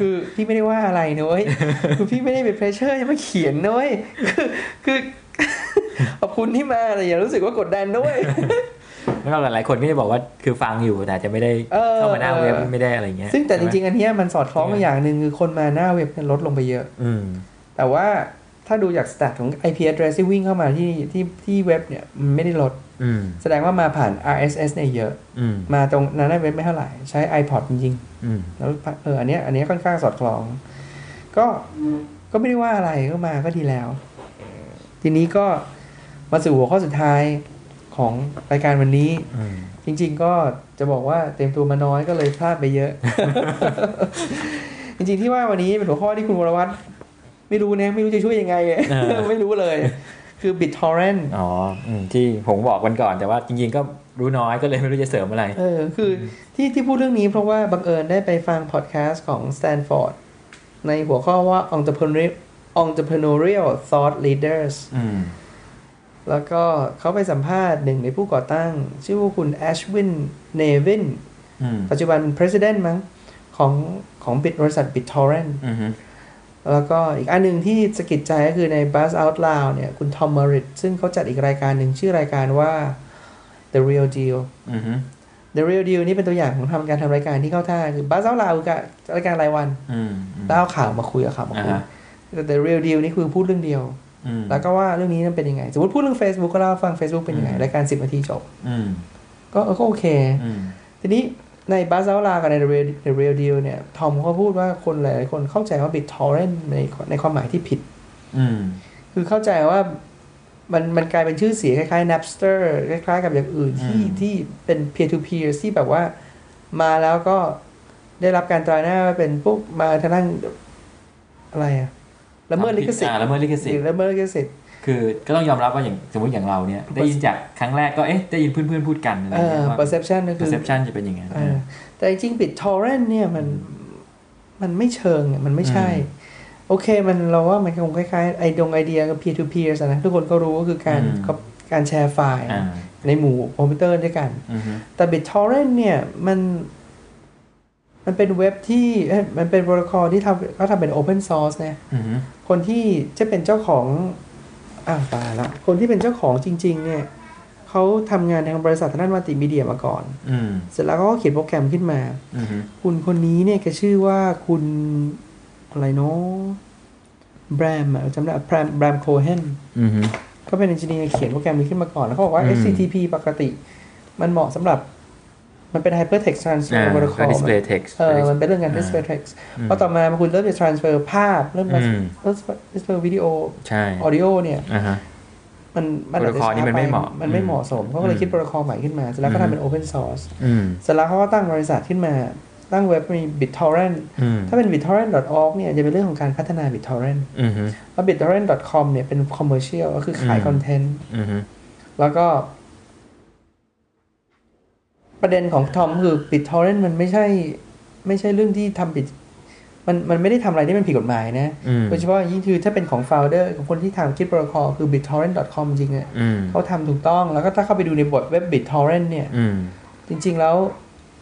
คือพี่ไม่ได้ว่าอะไรนะเว้ยคือพี่ไม่ได้เป็น pressure ยังมาเขียนนะเว้ยคือคือขอบคุณที่มาแต่อย่ารู้สึกว่ากดดันด้วยแล้วก็หลายๆคนก็จะบอกว่าคือฟังอยู่แต่อาจจะไม่ได้เออเข้ามาหน้าเว็บไม่ได้อะไรเงี้ยซึ่งแต่จใช่ไหมริงๆอันเนี้ยมันสอดคล้องกับอย่างหนึ่งคือคนมาหน้าเว็บเนี่ยลดลงไปเยอะ อืม แต่ว่าถ้าดูจาก stat ของ IP address ที่วิ่งเข้ามาที่ที่ที่เว็บเนี่ยมันไม่ได้ลดอืมแสดงว่ามาผ่าน RSS เนี่ยเยอะอืมมาตรงหน้าเว็บไม่เท่าไหร่ ใช้ iPod จริงอืมๆแล้วเอออันเนี้ยอันเนี้ยค่อนข้างสอดคล้อง ก็ก็ไม่ได้ว่าอะไรก็มาก็ดีแล้ว ทีนี้ก็มาสู่หัวข้อสุดท้ายของรายการวันนี้อืมจริง ๆ ก็จะบอกว่าเต็มตัวมาน้อยก็เลยพลาดไปเยอะ จริง ๆ ที่ว่าวันนี้เป็นหัวข้อที่คุณวรวัตร ไม่รู้นะไม่รู้จะช่วยยังไงไม่รู้เลย คือ BitTorrent อ๋ออืมที่ผมบอกวันก่อนแต่ว่าจริงๆก็รู้น้อยก็เลยไม่รู้จะเสริมอะไร เออ คือที่ที่พูดเรื่องนี้เพราะว่าบังเอิญได้ไปฟังพอดแคสต์ของ Stanford ในหัวข้อว่า entrepreneurial entrepreneurial thought leaders อืมแล้วก็เขาไปสัมภาษณ์หนึ่งในผู้ก่อตั้ง ชื่อว่าคุณแอชวินเนวินอืมปัจจุบัน president มั้งของของบิตบริษัท BitTorrent อืม แล้วก็อีกอันหนึ่งที่สะกิดใจก็คือใน Buzz Out Loud เนี่ย คุณทอมมอริ t ซึ่งเขาจัดอีกรายการหนึ่งชื่อรายการว่า The Real Deal อืม The Real Deal นี่เป็นตัวอย่างของทำการทำรายการที่เข้าท่า คือ Buzz Out Loud คือรายการรายวันอืมแล้วเอาข่าวมาคุยเอาข่าวมาคุยอ่าฮะแต่ The Real Deal นี่คือพูดเรื่องเดียวอืมแล้วก็ว่าเรื่องนี้มันเป็นยังไง สมมติพูดเรื่อง Facebook ก็เล่าให้ฟัง Facebook เป็นยังไงอืมรายการ 10นาทีจบอืมก็เออก็โอเคอืมทีนี้ ใน Buzz Out Loud กับใน The Real, The Real Deal เนี่ยทอมเขาพูดว่าคนหลายๆคนเข้าใจว่า BitTorrent ในในความหมายที่ผิด อืมคือเข้าใจว่ามันมันกลายเป็นชื่อเสียงคล้ายๆ Napster คล้ายๆ กับอย่างอื่นที่อืมที่เป็น peer to peer ที่แบบว่ามาแล้วก็ได้รับการตราหน้าว่าเป็นพวกมาทางด้านอะไรอะละเมิดลิขสิทอ่าธิ์ละเมิดลิขสิทหรืธิ์อละเมิดลิขสิทธิ์ คือก็ต้องยอมรับว่าอย่างสมมติอย่างเราเนี่ยได้ยินจากครั้งแรกก็เอ๊ะได้ยินเพื่อนๆพูดกันอะไรเอเงี้อยว่า perception ก็คือ perception จะเป็นอย่างนั้นเออแต่จริงๆ BitTorrent เนี่ยมันมันไม่เชิงอะมันไม่ใช่ โอเคมันเราว่ามันคงคล้ายๆไอดงไอเดียกับ peer to peer อะนะทุกคนก็รู้ก็คือการการแชร์ไฟล์อ่าในหมู่คอมพิวเตอร์ด้วยกันอืมแต่ BitTorrent เนี่ยมันมันเป็นเว็บที่เอ้ยมันเป็นโปรโตคอลที่ทำเขาทำเป็น Open Source นะอืมคนที่จะเป็นเจ้าของ อ้าวตายแล้วคนที่เป็นเจ้าของจริง ๆ เนี่ยเขาทำงานทางบริษัททางด้านมัลติมีเดียมาก่อนอืมเสร็จแล้วเขาก็เขียนโปรแกรมขึ้นมาอืมคุณคนนี้เนี่ยแกชื่อว่าคุณอะไรเนาะแบรมอะจำได้แบรมแบรมโคเฮนอืมก็เป็น e อนจิเนียร์เขียนโปรแกรมนี้ขึ้นมาก่อน แล้วเขาบอกว่าอืม HTTP ปกติ มันเหมาะสำหรับ มันเป็น hypertext อ่า transfer ก็ protocol display text เออมันเป็นเรื่องการอ่า display text อืมพอต่อมาคุณเริ่มจะ transfer ภาพ เริ่มอืมเริ่ม display วิดีโอใช่ audio เนี่ยอ่าฮะมันมันอาจจะ protocol นี่มันไม่เหมาะช้ปมันไม่เหมาะสมเขาก็เลยอืมคิดโปรโตคอลใหม่ขึ้นมา เสร็จแล้วก็อืมทำเป็น open source อืมเสร็จแล้วเขาก็ตั้งบริษัทขึ้นมา ตั้งเว็บมี BitTorrent อืมถ้าเป็น bittorrent.org เนี่ยจะเป็นเรื่องของการพัฒนา BitTorrent อืมแล้ว bittorrent.com เนี่ยเป็น commercial ก็คือขายอืมคอนเทนต์อืมแล้วก็ ประเด็นของทอมคือ BitTorrent มันไม่ใช่ ไม่ใช่เรื่องที่ทำผิด มันมันไม่ได้ทำอะไรที่มันผิดกฎหมายนะอืมโดยเฉพาะอย่างยิ่งคือถ้าเป็นของ founder ของคนที่ทำคิดโปรโตคอลคือ bittorrent.com จริงๆเนี่ยอืมเขาทำถูกต้องแล้วก็ถ้าเข้าไปดูในบทเว็บ BitTorrent เนี่ยอืมจริง ๆแล้ว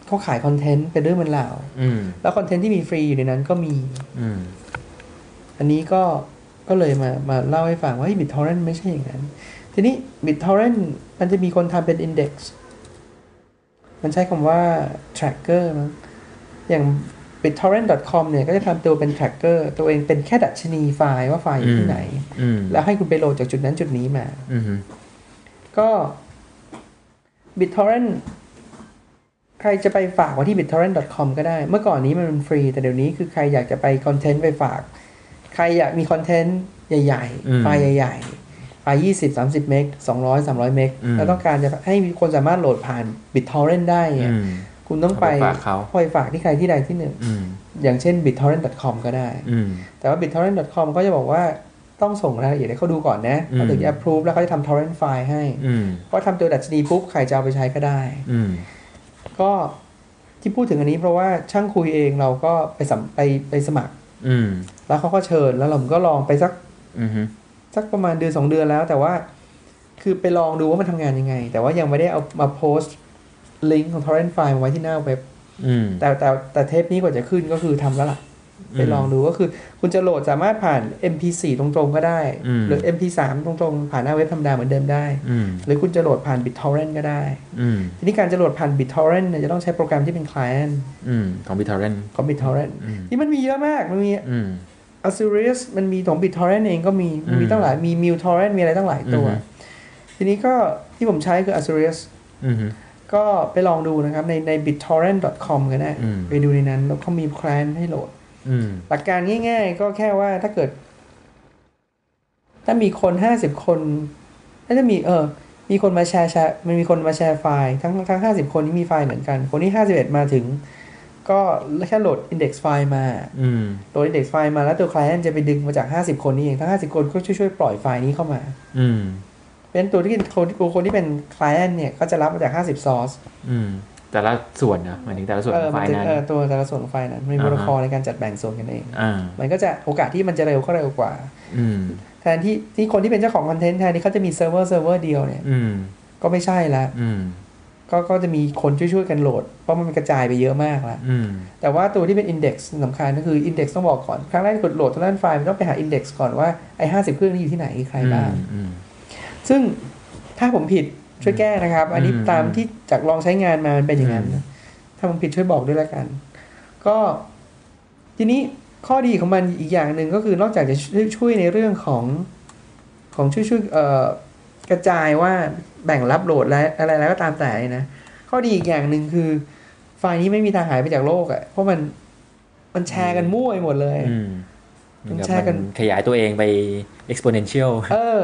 เขาขายคอนเทนต์เป็นเรื่องเป็นราวอืมแล้วคอนเทนต์ที่มีฟรีอยู่ในนั้นก็มีอืมอันนี้ก็ก็เลยมามาเล่าให้ฟังว่า BitTorrent ไม่ใช่อย่างนั้น ทีนี้ BitTorrent มันจะมีคนทำเป็น Index มันใช้คำว่า tracker มั้งอย่าง bittorrent.com เนี่ยก็จะทำตัวเป็น tracker ตัวเองเป็นแค่ดัชนีไฟล์ว่าไฟล์อยู่ที่ไหนอืมแล้วให้คุณไปโหลดจากจุดนั้นจุดนี้มาอืมก็ BitTorrent ใครจะไปฝากไว้ที่ bittorrent.com ก็ได้ เมื่อก่อนนี้มันเป็นฟรี แต่เดี๋ยวนี้คือใครอยากจะไปคอนเทนต์ไปฝาก ใครอยากมีคอนเทนต์ใหญ่อืมๆไฟล์ใหญ่ ๆ ไฟล์20 30 เมก 200 300 เมกอืมแล้วต้องการจะให้มีคนสามารถโหลดผ่าน BitTorrent ได้เนี่ยอืมคุณต้องไปเอาไปฝากเขาไปฝากที่ใครที่ใดที่หนึ่งอืมอย่างเช่น bittorrent.com ก็ได้อืมแต่ว่า bittorrent.com ก็จะบอกว่าต้องส่งรายละเอียดให้เขาดูก่อนนะอืมเขาถึงจะ approve แล้วเขาจะทำ torrent ไฟล์ให้อืมเพราะทำตัวดัชนีปุ๊บ ใครจะเอาไปใช้ก็ได้อืมก็ที่พูดถึงอันนี้เพราะว่าช่างคุยเองเราก็ไปสัมไปไปสมัครอืมแล้วเขาก็เชิญแล้วผมก็ลองไปสักอืม สักประมาณเดือนสองเดือนแล้ว แต่ว่าคือไปลองดูว่ามันทำงานยังไง แต่ว่ายังไม่ได้เอามาโพสต์ลิงก์ของ torrent ไฟล์มาไว้ที่หน้าเว็บอืมแต่แต่แต่เทปนี้กว่าจะขึ้นก็คือทำแล้วล่ะ ไปลองดูก็คือ คุณจะโหลดสามารถผ่าน MP4 ตรงๆก็ได้อืมหรือ MP3 ตรงๆ ผ่านหน้าเว็บธรรมดาเหมือนเดิมได้อืมหรือคุณจะโหลดผ่าน BitTorrent ก็ได้อืมทีนี้การจะโหลดผ่าน BitTorrent เนี่ยจะต้องใช้โปรแกรมที่เป็น client อืมของ BitTorrent ของ BitTorrent อืมนี่มันมีเยอะมากมันมีอืม Azurius มันมีของ BitTorrent เองก็มีมันมีอืมตั้งหลายมี MuTorrent มีอะไรตั้งหลายตัวอืมทีนี้ก็ที่ผมใช้คือ Azureus อืมก็ไปลองดูนะครับ ในใน bittorrent.com ก็ได้อืมไปดูในนั้น แล้วเขามี client ให้โหลดอืมหลักการง่ายๆ ก็แค่ว่าถ้าเกิด ถ้ามีคนห้าสิบคนถ้าจะมีเออ มีคนมาแชร์แชร์มันมีคนมาแชร์ไฟล์ ทั้งทั้งห้าสิบคนที่มีไฟล์เหมือนกัน คนที่ห้าสิบเอ็ดมาถึง ก็แค่โหลด index ไฟล์มาอืมโหลด index ไฟล์มาแล้วตัว client จะไปดึงมาจากห้าสิบคนนี้เอง ทั้งห้าสิบคนก็ช่วยๆ ปล่อยไฟล์นี้เข้ามา อืมไปเป็นตัวที่คนตัวคนที่เป็น client เนี่ยก็จะรับมาจาก 50 source อืมแต่ละส่วนนะหมายถึงแต่ละส่วนเออของไฟล์นั้นมันจะเออตัวแต่ละส่วนของไฟล์นั้นมันมีอ่าโปฮะรโตคอลในการจัดแบ่งส่วนกันเองอ่ามันก็จะโอกาสที่มันจะเร็วก็เร็วกว่าอืมแทนที่ที่คนที่เป็นเจ้าของคอนเทนต์แทนที่เขาจะมีเซิร์ฟเวอร์เซิร์ฟเวอร์เดียวเนี่ยอืมก็ไม่ใช่ละอืม ก็ก็จะมีคนช่วยๆกันโหลด เพราะมันกระจายไปเยอะมากละอืมแต่ว่าตัวที่เป็น Index สำคัญก็คือ Index ต้องบอกก่อน ครั้งแรกที่กดโหลดตัวนั้นไฟล์มันต้องไปหา Index ก่อนว่าไอ้ห้าสิบเครื่องนี้อยู่ที่ไหนใครบ้างอืมซึ่งถ้าผมผิดช่วยแก้นะครับ อันนี้อืมตามที่จากลองใช้งานมามันเป็นอย่างนั้นนะถ้าผมผิดช่วยบอกด้วยแล้วกัน ก็ทีนี้ข้อดีของมันอีกอย่างหนึ่งก็คือนอกจากจะช่วยช่วยในเรื่องของของช่วยช่วยเอ่อกระจายว่า แบ่งรับโหลดและอะไรแล้วก็ตามแต่นะข้อดีอีกอย่างหนึ่งคือ ไฟล์นี้ไม่มีทางหายไปจากโลกอะ่ะเพราะมันมันแชร์กันมั่วไปหมดเลยอืมมันแชร์กันมัขยายตัวเองไป exponential เออ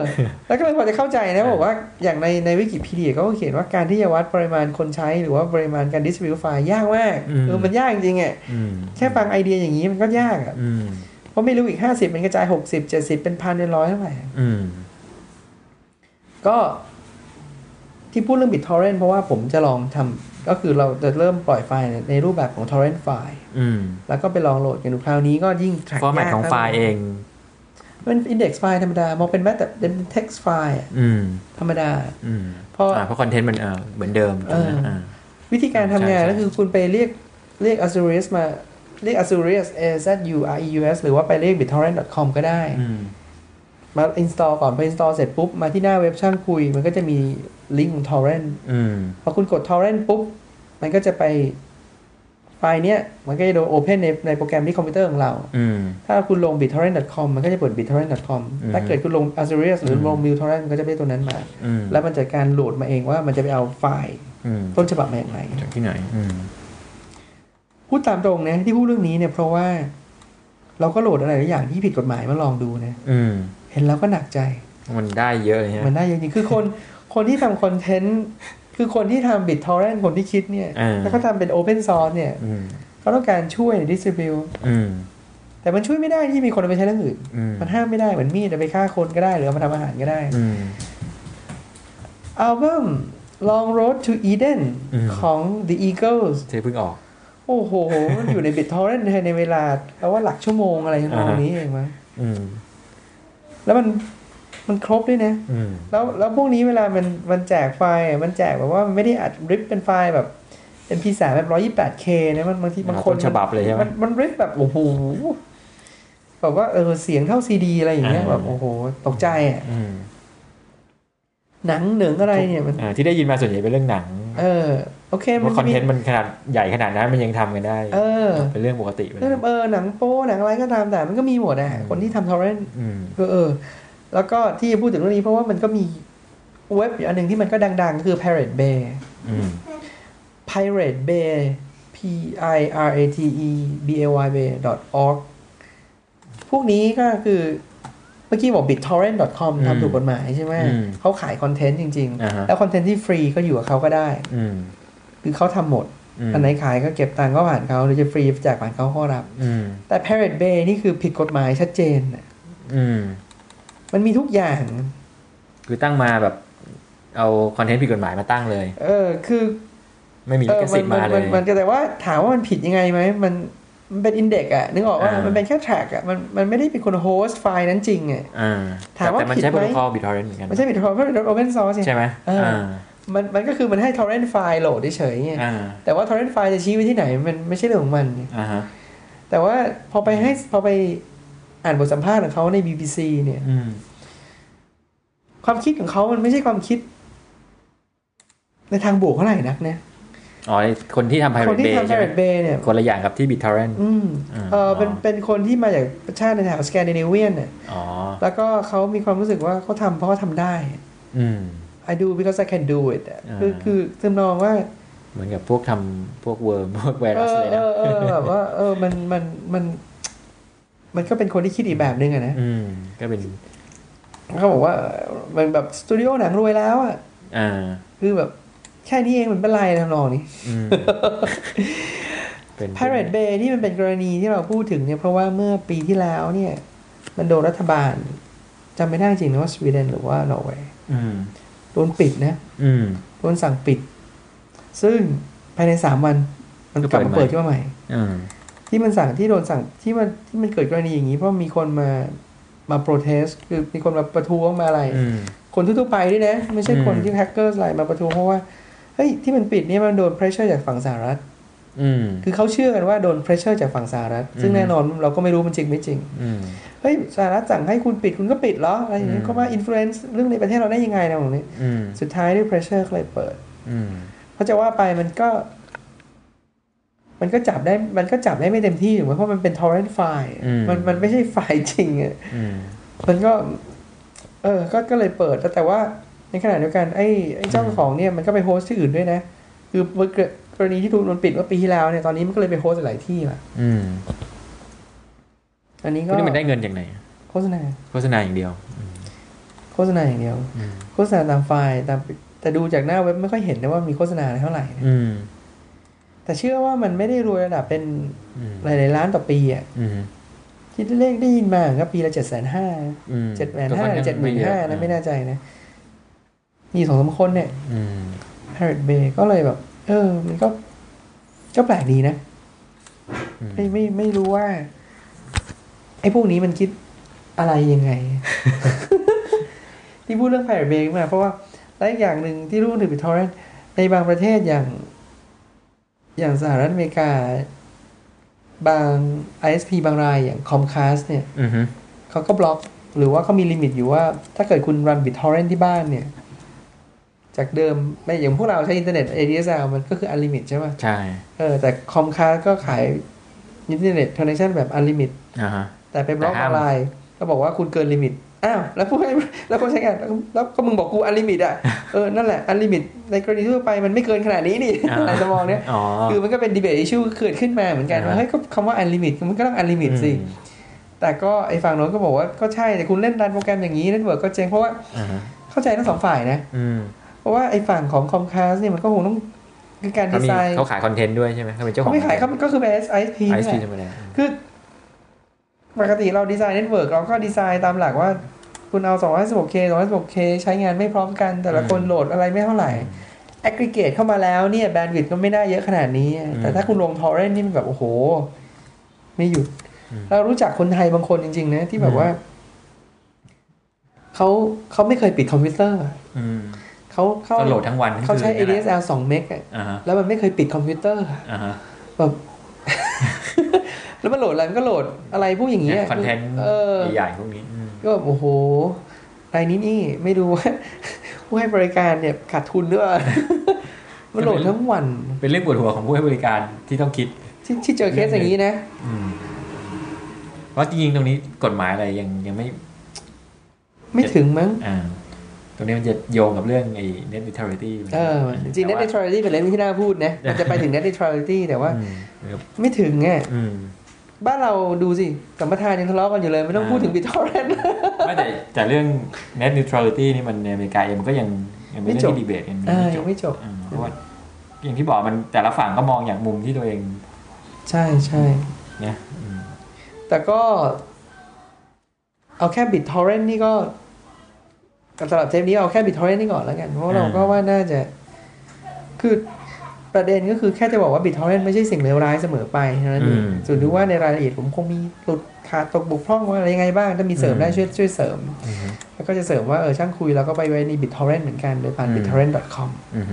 แล้วก็เลยพอจะเข้าใจนะบอกว่าอย่างในในวิกิพีเดียเขาก็เขียนว่าการที่จะวัดปริมาณคนใช้หรือว่าปริมาณการดิส t ิ b ิ t ไฟล์ยากมากอืมเออมันยากจริงๆอะอืมแค่ฟังไอเดียอย่างนี้มันก็ยากอะอืมเพราะไม่รู้อีกห้าสิบมันกระจายหกสิบเจ็ดสิบเป็นพันเป็นร้อยเท่าไหร่อืมก็ ที่พูดเรื่อง BitTorrent เพราะว่าผมจะลองทก็คือเราจะเริ่มปล่อยไฟล์ในรูปแบบของ torrent ไฟล์อืมแล้วก็ไปลองโหลดกันดูคราวนี้ก็ยิ่ง track ฟอร์แมตยากของไฟล์เอง มัน index ไฟล์ธรรมดามองเป็นแม้แต่เป็น text ไฟล์อะอืมธรรมดาอืมเพราะอ่าเพราะคอนเทนต์มันเออเหมือนเดิมถูกไหมเอออ่อ่าวิธีการทำงานใช่ใช่ก็คือคุณไปเรียกเรียก Azureus มาเรียก Azureus A Z U R E U S หรือว่าไปเรียก bittorrent.com ก็ได้อืมมา install ก่อนพอ install เสร็จปุ๊บ มาที่หน้าเว็บช่างคุย มันก็จะมี ลิงก์ของ torrent อืมพอคุณกด torrent ปุ๊บ มันก็จะไปไฟล์เนี้ย มันก็จะโดน open ในในโปรแกรมที่คอมพิวเตอร์ของเราอืมถ้าคุณลง bittorrent.com มันก็จะเปิด bittorrent.com อืมถ้าเกิดคุณลง Azurius หรือลงอืม BitTorrent มันก็จะได้ตัวนั้นมาอืมแล้วมันจัดการโหลดมาเองว่ามันจะไปเอาไฟล์อืมต้นฉบับมาอย่างไรจากที่ไหนอืมพูดตามตรงนะที่พูดเรื่องนี้เนี่ยเพราะว่า เราก็โหลดอะไรหลายอย่างที่ผิดกฎหมายมาลองดูนะอืมเห็นแล้วก็หนักใจมันได้เยอะเลยฮะมันได้จริงๆคือคน คนที่ทำคอนเทนต์คือคนที่ทำ BitTorrent คนที่คิดเนี่ยอ่าแล้วก็ทำเป็นโอเพนซอร์สเนี่ยอืมเขาต้องการช่วยดิส t r i บิวอืมแต่มันช่วยไม่ได้ที่มีคนเอาไปใช้เรื่องอื่นอืมมันห้ามไม่ได้เหมือนมีดเอาไปฆ่าคนก็ได้ หรือเอามาทำอาหารก็ได้อืมอัลบั้ม Long Road to Eden อืมของ The Eagles ที่เพิ่งออก โอ้โห มันอยู่ใน BitTorrent ในเวลาแล้วว่าหลักชั่วโมงอะไรทำนองนี้เองมั้งอืมแล้วมัน มันครบด้วยนะอืมแล้วแล้วพวกนี้เวลามันมันแจกไฟล์อะมันแจกแบบว่ามันไม่ได้อัด rip เป็นไฟล์แบบ MP3 แบบร้อยยี่แปดเคนะมันบางทีบางคนต้นฉบับเลยใช่ไหมมันมัน rip แบบโอ้โหแบบว่าเออเสียงเท่าซีดีอะไรอย่างเงี้ยอ่าแบบโอ้โหตกใจอะอืมหนังเหนิงอะไรเนี่ยมันอ่าที่ได้ยินมาส่วนใหญ่เป็นเรื่องหนัง เออ โอเคเพมันราะคอนจะมีเทนต์มันขนาดใหญ่ขนาดนั้นมันยังทำกันได้ เออ เป็นเรื่องปกติไปเอแล้วอเออหนังโป้หนังอะไรก็ตามแต่มันก็มีหมดอะอืมคนที่ทำทอร์เรนอืมเออเออ แล้วก็ที่จะพูดถึงเรื่องนี้เพราะว่ามันก็มีเว็บอยู่อันหนึ่งที่มันก็ดังๆ คือ Pirate Bay อืม Pirate Bay P I R A T E B A Y Bay org พวกนี้ก็คือเมื่อกี้บอก bittorrent.com อืมทำถูกกฎหมายใช่ไหมอืมเขาขายคอนเทนต์จริงอ่าฮะๆแล้วคอนเทนต์ที่ฟรีก็อยู่กับเขาก็ได้อืมคือเขาทำหมดอืมอันไหนขายก็เก็บตังค์ก็ผ่านเขาหรือจะฟรีแจกผ่านเขาก็รับอืมแต่ Pirate Bay นี่คือผิดกฎหมายชัดเจนน่ะอื มมันมีทุกอย่าง คือตั้งมาแบบ เอาคอนเทนต์ผิดกฎหมายมาตั้งเลย เออ คือ ไม่มีเอลิอขสิทธิ์มาเลมัยมันแต่ว่าถามว่ามันผิดยังไงไหมมันมันเป็น index อะนึกออกว่าอ่ามัมันเป็นแค่ track อะมันมันไม่ได้เป็นคน host ไฟล์นั้นจริงอะอ่าถามว่าแต่มันใช้ผิดไหมโปรโตคอล BitTorrent เหมือนกันไม่ใช่บิตคอยน์เพราะเป็นโอเพนซอร์สใช่ไหมเอออ่อ่ามันมันก็คือมันให้ torrent ไฟล์โหลดเฉยๆไงอ่าแต่ว่า torrent ไฟล์จะชี้ไว้ที่ไหนมันไม่ใช่เรื่องของมันไงอ่าฮะแต่ว่าพอไปให้พอไป อ่านบทสัมภาษณ์ของเขาใน BBC เนี่ยอืมความคิดของเขามันไม่ใช่ความคิด ในทางบวกเท่าไหร่นักนะอ๋อคนที่ทำ Pirate Bay คนที่ทำใช่ไหม Pirate Bay เนี่ยคนละอย่างกับที่ BitTorrent อืมอ่าเออเป็นอ๋อเป็นคนที่มาจากประชาติในแถบสแกนดิเนเวียนเนี่ยอ๋อแล้วก็เขามีความรู้สึกว่าเขาทำเพราะเขาทำได้ อืม I do because I can do it อะอ่าคือคือทำนองว่า เหมือนกับพวกทำพวกเวิร์มพวกไวเอรัสอเลยเอนะอเออแบบว่าเออมันมันมัน มันก็เป็นคนที่คิดอีกแบบนึงอะนะอืมก็เป็นเขาบอกว่ามันแบบสตูดิโอหนังรวยแล้วอะอ่า คือแบบแค่นี้เองมันเป็นไรทำนองนี้อืมเป็น Pirate Bay ที่มันเป็นกรณีที่เราพูดถึงเนี่ยเพราะว่าเมื่อปีที่แล้วเนี่ย มันโดนรัฐบาลจำไม่ได้จริงนะว่าสวีเดนหรือว่านอร์เวย์อืมโดนปิดนะอืมโดนสั่งปิด ซึ่งภายในสามวัน มันกลับมาก็เปิเปิดดใหม่ขึ้นมาใหม่อืม ที่มันสั่งที่โดนสั่งที่มันที่มันเกิดกรณีอย่างนี้ เพราะมีคนมามา protest คือมีคนมาประท้วงมาอะไรอืมคนทั่วๆไปด้วยนะ ไม่ใช่คนอืมที่แฮกเกอร์อะไรมาประท้วงเพราะว่าเฮ้ยที่มันปิดเนี่ยมันโดน pressure จากฝั่งสหรัฐอืมคือเขาเชื่อกันว่าโดน pressure จากฝั่งสหรัฐ ซึ่งอืมแน่นอนเราก็ไม่รู้มันจริงไม่จริงอืมเฮ้ยสหรัฐสั่งให้คุณปิดคุณก็ปิดเหรออะไรอย่างเงี้ยอืมเขามา influence เรื่องในประเทศเราได้ยังไงนะตรงนี้อืมสุดท้ายด้วย pressure ก็เลยเปิดอืมเพราะจะว่าไปมันก็ มันก็จับได้มันก็จับได้ไม่เต็มที่ถูกไหมเพราะมันเป็น torrent file อืมมันมันไม่ใช่ไฟล์จริงอะอืมมันก็ เออ ก็ก็เลยเปิดแต่แต่ว่าในขณะเดียวกันไอ้ไอ้เจ้าของเนี่ยมันก็ไปโฮสต์ที่อื่นด้วยนะ คือเมื่อเกิดกรณีที่ถูกโดนปิดเมื่อปีที่แล้วเนี่ยตอนนี้มันก็เลยไปโฮสต์หลายที่ละอืมอันนี้พก็วกนี้มันได้เงินจากไหนโฆษณาโฆษณาอย่างเดียวอืมโฆษณาอย่างเดียวอืมโฆษณาตามไฟล์ตามแต่ดูจากหน้าเว็บไม่ค่อยเห็นนะว่ามีโฆษณาอะไรเท่าไหร่นะอืม แต่เชื่อว่ามันไม่ได้รวยระดับเป็นอืมหลายๆล้านต่อปีอะอืมคิดเลขได้ยินมาก็ปีละเจ็ดแสนห้าอืมเจ็ดแสนก็ห้าค่อข้งเจ็ดหมื่นห้าเยนะอะไม่แน่ใจนะ มีสองสามคนเนี่ยอืม Pirate Bay ก็เลยแบบ เออ มันก็ก็แปลกดีนะอืมไม่ไม่ไม่รู้ว่า ไอ้พวกนี้มันคิดอะไรยังไง ที่พูดเรื่อง Pirate Bay มาเพราะว่าและอีกอย่างหนึ่งที่รู้ถึง BitTorrent ในบางประเทศอย่าง อย่างสหรัฐอเมริกา บาง ISP บางรายอย่าง Comcast เนี่ยอืมเขาก็บล็อกหรือว่าเขามีลิมิตอยู่ว่า ถ้าเกิดคุณรัน BitTorrent ที่บ้านเนี่ย จากเดิมไม่อย่างพวกเราใช้อินเทอร์เน็ต ADSL มันก็คือ unlimit ใช่ไหมใช่ เออ แต่ Comcast ก็ขายอินเทอร์เน็ต connection แบบ unlimit อ่าฮะแต่ไปบล็อกแต่ห้ามออนไลน์ก็บอกว่าคุณเกิน limit อ้าวแล้วผู้ให้แล้วคนใช้งานแล้วแล้วก็มึงบอกกู unlimit อะเออนั่นแหละ unlimit ในกรณีทั่วไปมันไม่เกินขนาดนี้นี่อ่าอะไรจะมองเนี้ยอ๋อคือมันก็เป็น debate issue เกิดขึ้นมาเหมือนกันว่าอ่าเฮ้ยก็คำว่า unlimit มันก็ต้อง unlimit สิแต่ก็ไอ้ฝั่งโน้นก็บอกว่าก็ใช่แต่คุณเล่น run โปรแกรมอย่างนี้เน็ตเวิร์กก็เจ๊งเพราะว่าอ่าฮะเข้าใจทั้งสองฝ่ายนะอืมเพราะว่าไอ้ฝั่งของ Comcast เนี่ยมันก็คงต้องคือการเขามีดีไซน์เขาขายคอนเทนต์ด้วยใช่ไหมเขาเป็นเจ้าขอเขาไม่ขายเขาก็คือเป็น ISP ไอนี่ซ์แหพีละธรรมดาคือ ปกติเราดีไซน์เน็ตเวิร์กเราก็ดีไซน์ตามหลักว่า คุณเอา 256K 256K ใช้งานไม่พร้อมกัน แต่ละคนโหลดอะไรไม่เท่าไหร่แอ g ก e เกตเข้ามาแล้วเนี่ยแบนด์วิดต์ก็ไม่ได้เยอะขนาดนี้ แต่ถ้าคุณลง torrent นี่มันแบบ โอ้โห ไม่หยุด เรารู้จักคนไทยบางคนจริง ๆ นะ ที่แบบว่า เขาเขาไม่เคยปิดคอมพิวเตอร์อืมเขาเขาก็โหลดทั้งวันทั้งคืนเขาใช้นี่แหละ ADSL 2เมกอะอ่าฮะแล้วมันไม่เคยปิดคอมพิวเตอร์อ่าฮะแบบ แล้วมันโหลดอะไรมันก็โหลดอะไรพวกอย่างเงี้ยคอนเทนต์เออใหญ่ๆพวกนี้อืมก็แบบโอ้โหรายนี้นี่ไม่รู้ว่าผู้ให้บริการเนี่ยขาดทุนหรือเปล่ามันโหลดทั้งวัน เป็นเรื่องปวดหัวของผู้ให้บริการที่ต้องคิด ที่ที่เจอเคสอย่างนี้นะอืมเพราะจริงๆตรงนี้กฎหมายอะไรยังยังไม่ ไม่ถึงมั้งอ่าตรงนี้มันจะโยงกับเรื่องไอ้ net neutrality เออจริง net neutrality เป็นเรื่องที่น่าพูดนะ มันจะไปถึง net neutrality แต่ว่าอืมครับไม่ถึงอะอืม บ้านเราดูสิสัมปทานยังทะเลาะกันอยู่เลย ไม่ต้องอ่าพูดถึง BitTorrent ไม่แต่แต่เรื่อง net neutrality นี่มันในอเมริกาเองมันก็ยังยังเป็นเรื่องที่ดีเบตกันอ่าจยับงไม่จบอืมเพราะว่าอย่างที่บอกมันแต่ละฝั่งก็มองอย่างมุมที่ตัวเอง ใช่ใช่นะอืมแต่ก็ เอาแค่ BitTorrent นี่ก็สำหรับเทปนี้เอาแค่ BitTorrent นี่ก่อนแล้วกัน เพราะเราก็ว่าน่าจะ คือ ประเด็นก็คือแค่จะบอกว่า BitTorrent ไม่ใช่สิ่งเลวร้ายเสมอไปเท่านั้นเองส่วนดูว่าในรายละเอียดผมคงมีหลุดขาดตกบกพร่องว่าอะไรยังไงบ้าง ถ้ามีเสริมได้ช่วยช่วยเสริมอืมแล้วก็จะเสริมว่าเออช่างคุยแล้วก็ไปไว้ใน BitTorrent เหมือนกันโดยผ่านอืม BitTorrent.com อืม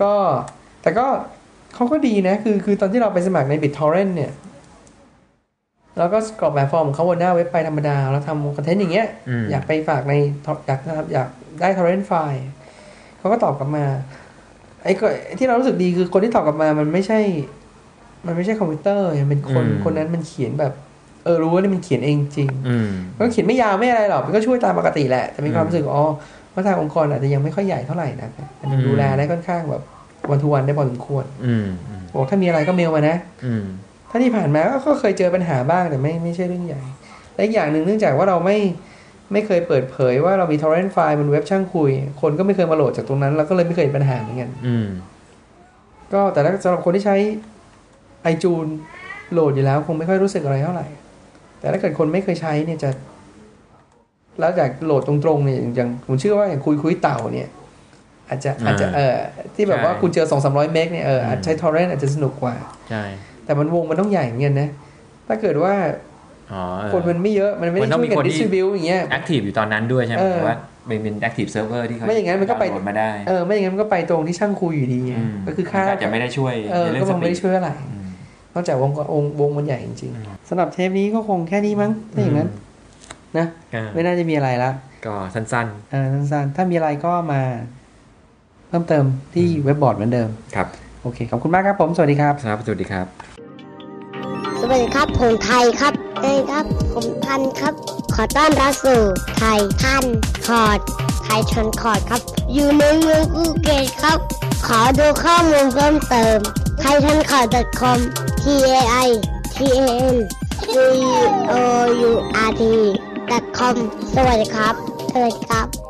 ก็แต่ก็เขาก็ดีนะ คือคือตอนที่เราไปสมัครใน BitTorrent เนี่ยเราก็กรอกแบบฟอร์มของเขาบนหน้าเว็บไปธรรมดา แล้วทำคอนเทนต์อย่างเงี้ยอืมอยากไปฝากในอยากนะครับอยากได้ torrent ไฟล์เขาก็ตอบกลับมาไอ้ก็ที่เรารู้สึกดีคือคนที่ตอบกลับมามันไม่ใช่ มันไม่ใช่คอมพิวเตอร์มันเป็นคนอืมคนนั้นมันเขียนแบบ เออรู้ว่านี่มันเขียนเองจริงอืมมันก็เขียนไม่ยาวไม่อะไรหรอกมันก็ช่วยตามปกติแหละ แต่มีความอืมรู้สึกอ๋อว่าทางองค์กรอาจจะยังไม่ค่อยใหญ่เท่าไหร่นะมันยังอืมดูแลได้ค่อนข้างแบบวันทุวันได้พอสมควรอืมอืมบอกถ้ามีอะไรก็เมลมานะอืมถ้าที่ผ่านมาก็ก็เคยเจอปัญหาบ้างแต่ไม่ไม่ใช่เรื่องใหญ่และอีกอย่างหนึ่งเนื่องจากว่าเราไม่ ไม่เคยเปิดเผยว่าเรามี torrent ไฟล์บนเว็บช่างคุย คนก็ไม่เคยมาโหลดจากตรงนั้น แล้วก็เลยไม่เคยเห็นปัญหาเหมือนกันอืมก็แต่ถ้าสำหรับคนที่ใช้ iTunes โหลดอยู่แล้วคงไม่ค่อยรู้สึกอะไรเท่าไหร่ แต่ถ้าเกิดคนไม่เคยใช้เนี่ยจะ แล้วจากโหลดตรงๆเนี่ยอย่างผมเชื่อว่าอย่างคุยคุยเต่าเนี่ย อาจจะอาจจะเออที่แบบว่าคุณเจอสองสามร้อยเมกเนี่ยเอออาจใช้ torrent อาจจะสนุกกว่า ใช่ แต่มันวงมันต้องใหญ่เหมือนกันนะ ถ้าเกิดว่าอ๋อเออ คนมันไม่เยอะ มันไม่ได้มันต้องช่วยกันมีคนที่ดิส t ิบิวอย่างเงี้ยแอคทีฟอยู่ตอนนั้นด้วยใช่ไหมเออหรือว่าเป็นเป็น active เซิร์ฟเวอร์ที่เขาไม่อย่างนั้นมันก็ไปดาวน์โหลดมาได้เออไม่อย่างนั้นมันก็ไปตรงที่ช่างคุยอยู่ดีไงมก็คือค่ามันจจะไม่ได้ช่วยเออในเรื่อก็งสคงปีไม่ได้ดช่วยอะไรอืมนอกจากวงก็วงวงมันใหญ่จริงอืมๆสำหรับเทปนี้ก็คงแค่นี้มั้งถ้าอย่างนั้นนะอ่าไม่น่าจะมีอะไรละก็สั้นเออสั้นๆ ถ้ามีอะไรก็มา เพิ่มเติมที่เว็บบอร์ดเหมือนเดิมๆครับ โอเค ขอบคุณมากครับผม สวัสดีครับ ครับ สวัสดีครับส วัสดีครับ ผมไทยครับเอ้ยครับ ผมทันครับ ขอต้อนรับสู่ไทยทันคอร์ดไทยทันคอร์ดครับ อยู่ในเมืองภูเกตครับ ขอดูข้อมูลเพิ่มเติมไทยทันคอร์ด .com t a i t a n c o u r t com สวัสดีครับ สวัสดีครับ